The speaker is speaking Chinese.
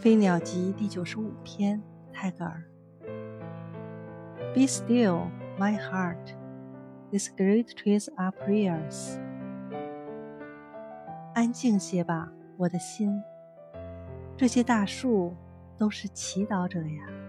飞鸟集第九十五篇，泰戈尔。Be still, my heart. These great trees are prayers. 安静些吧，我的心。这些大树都是祈祷者呀。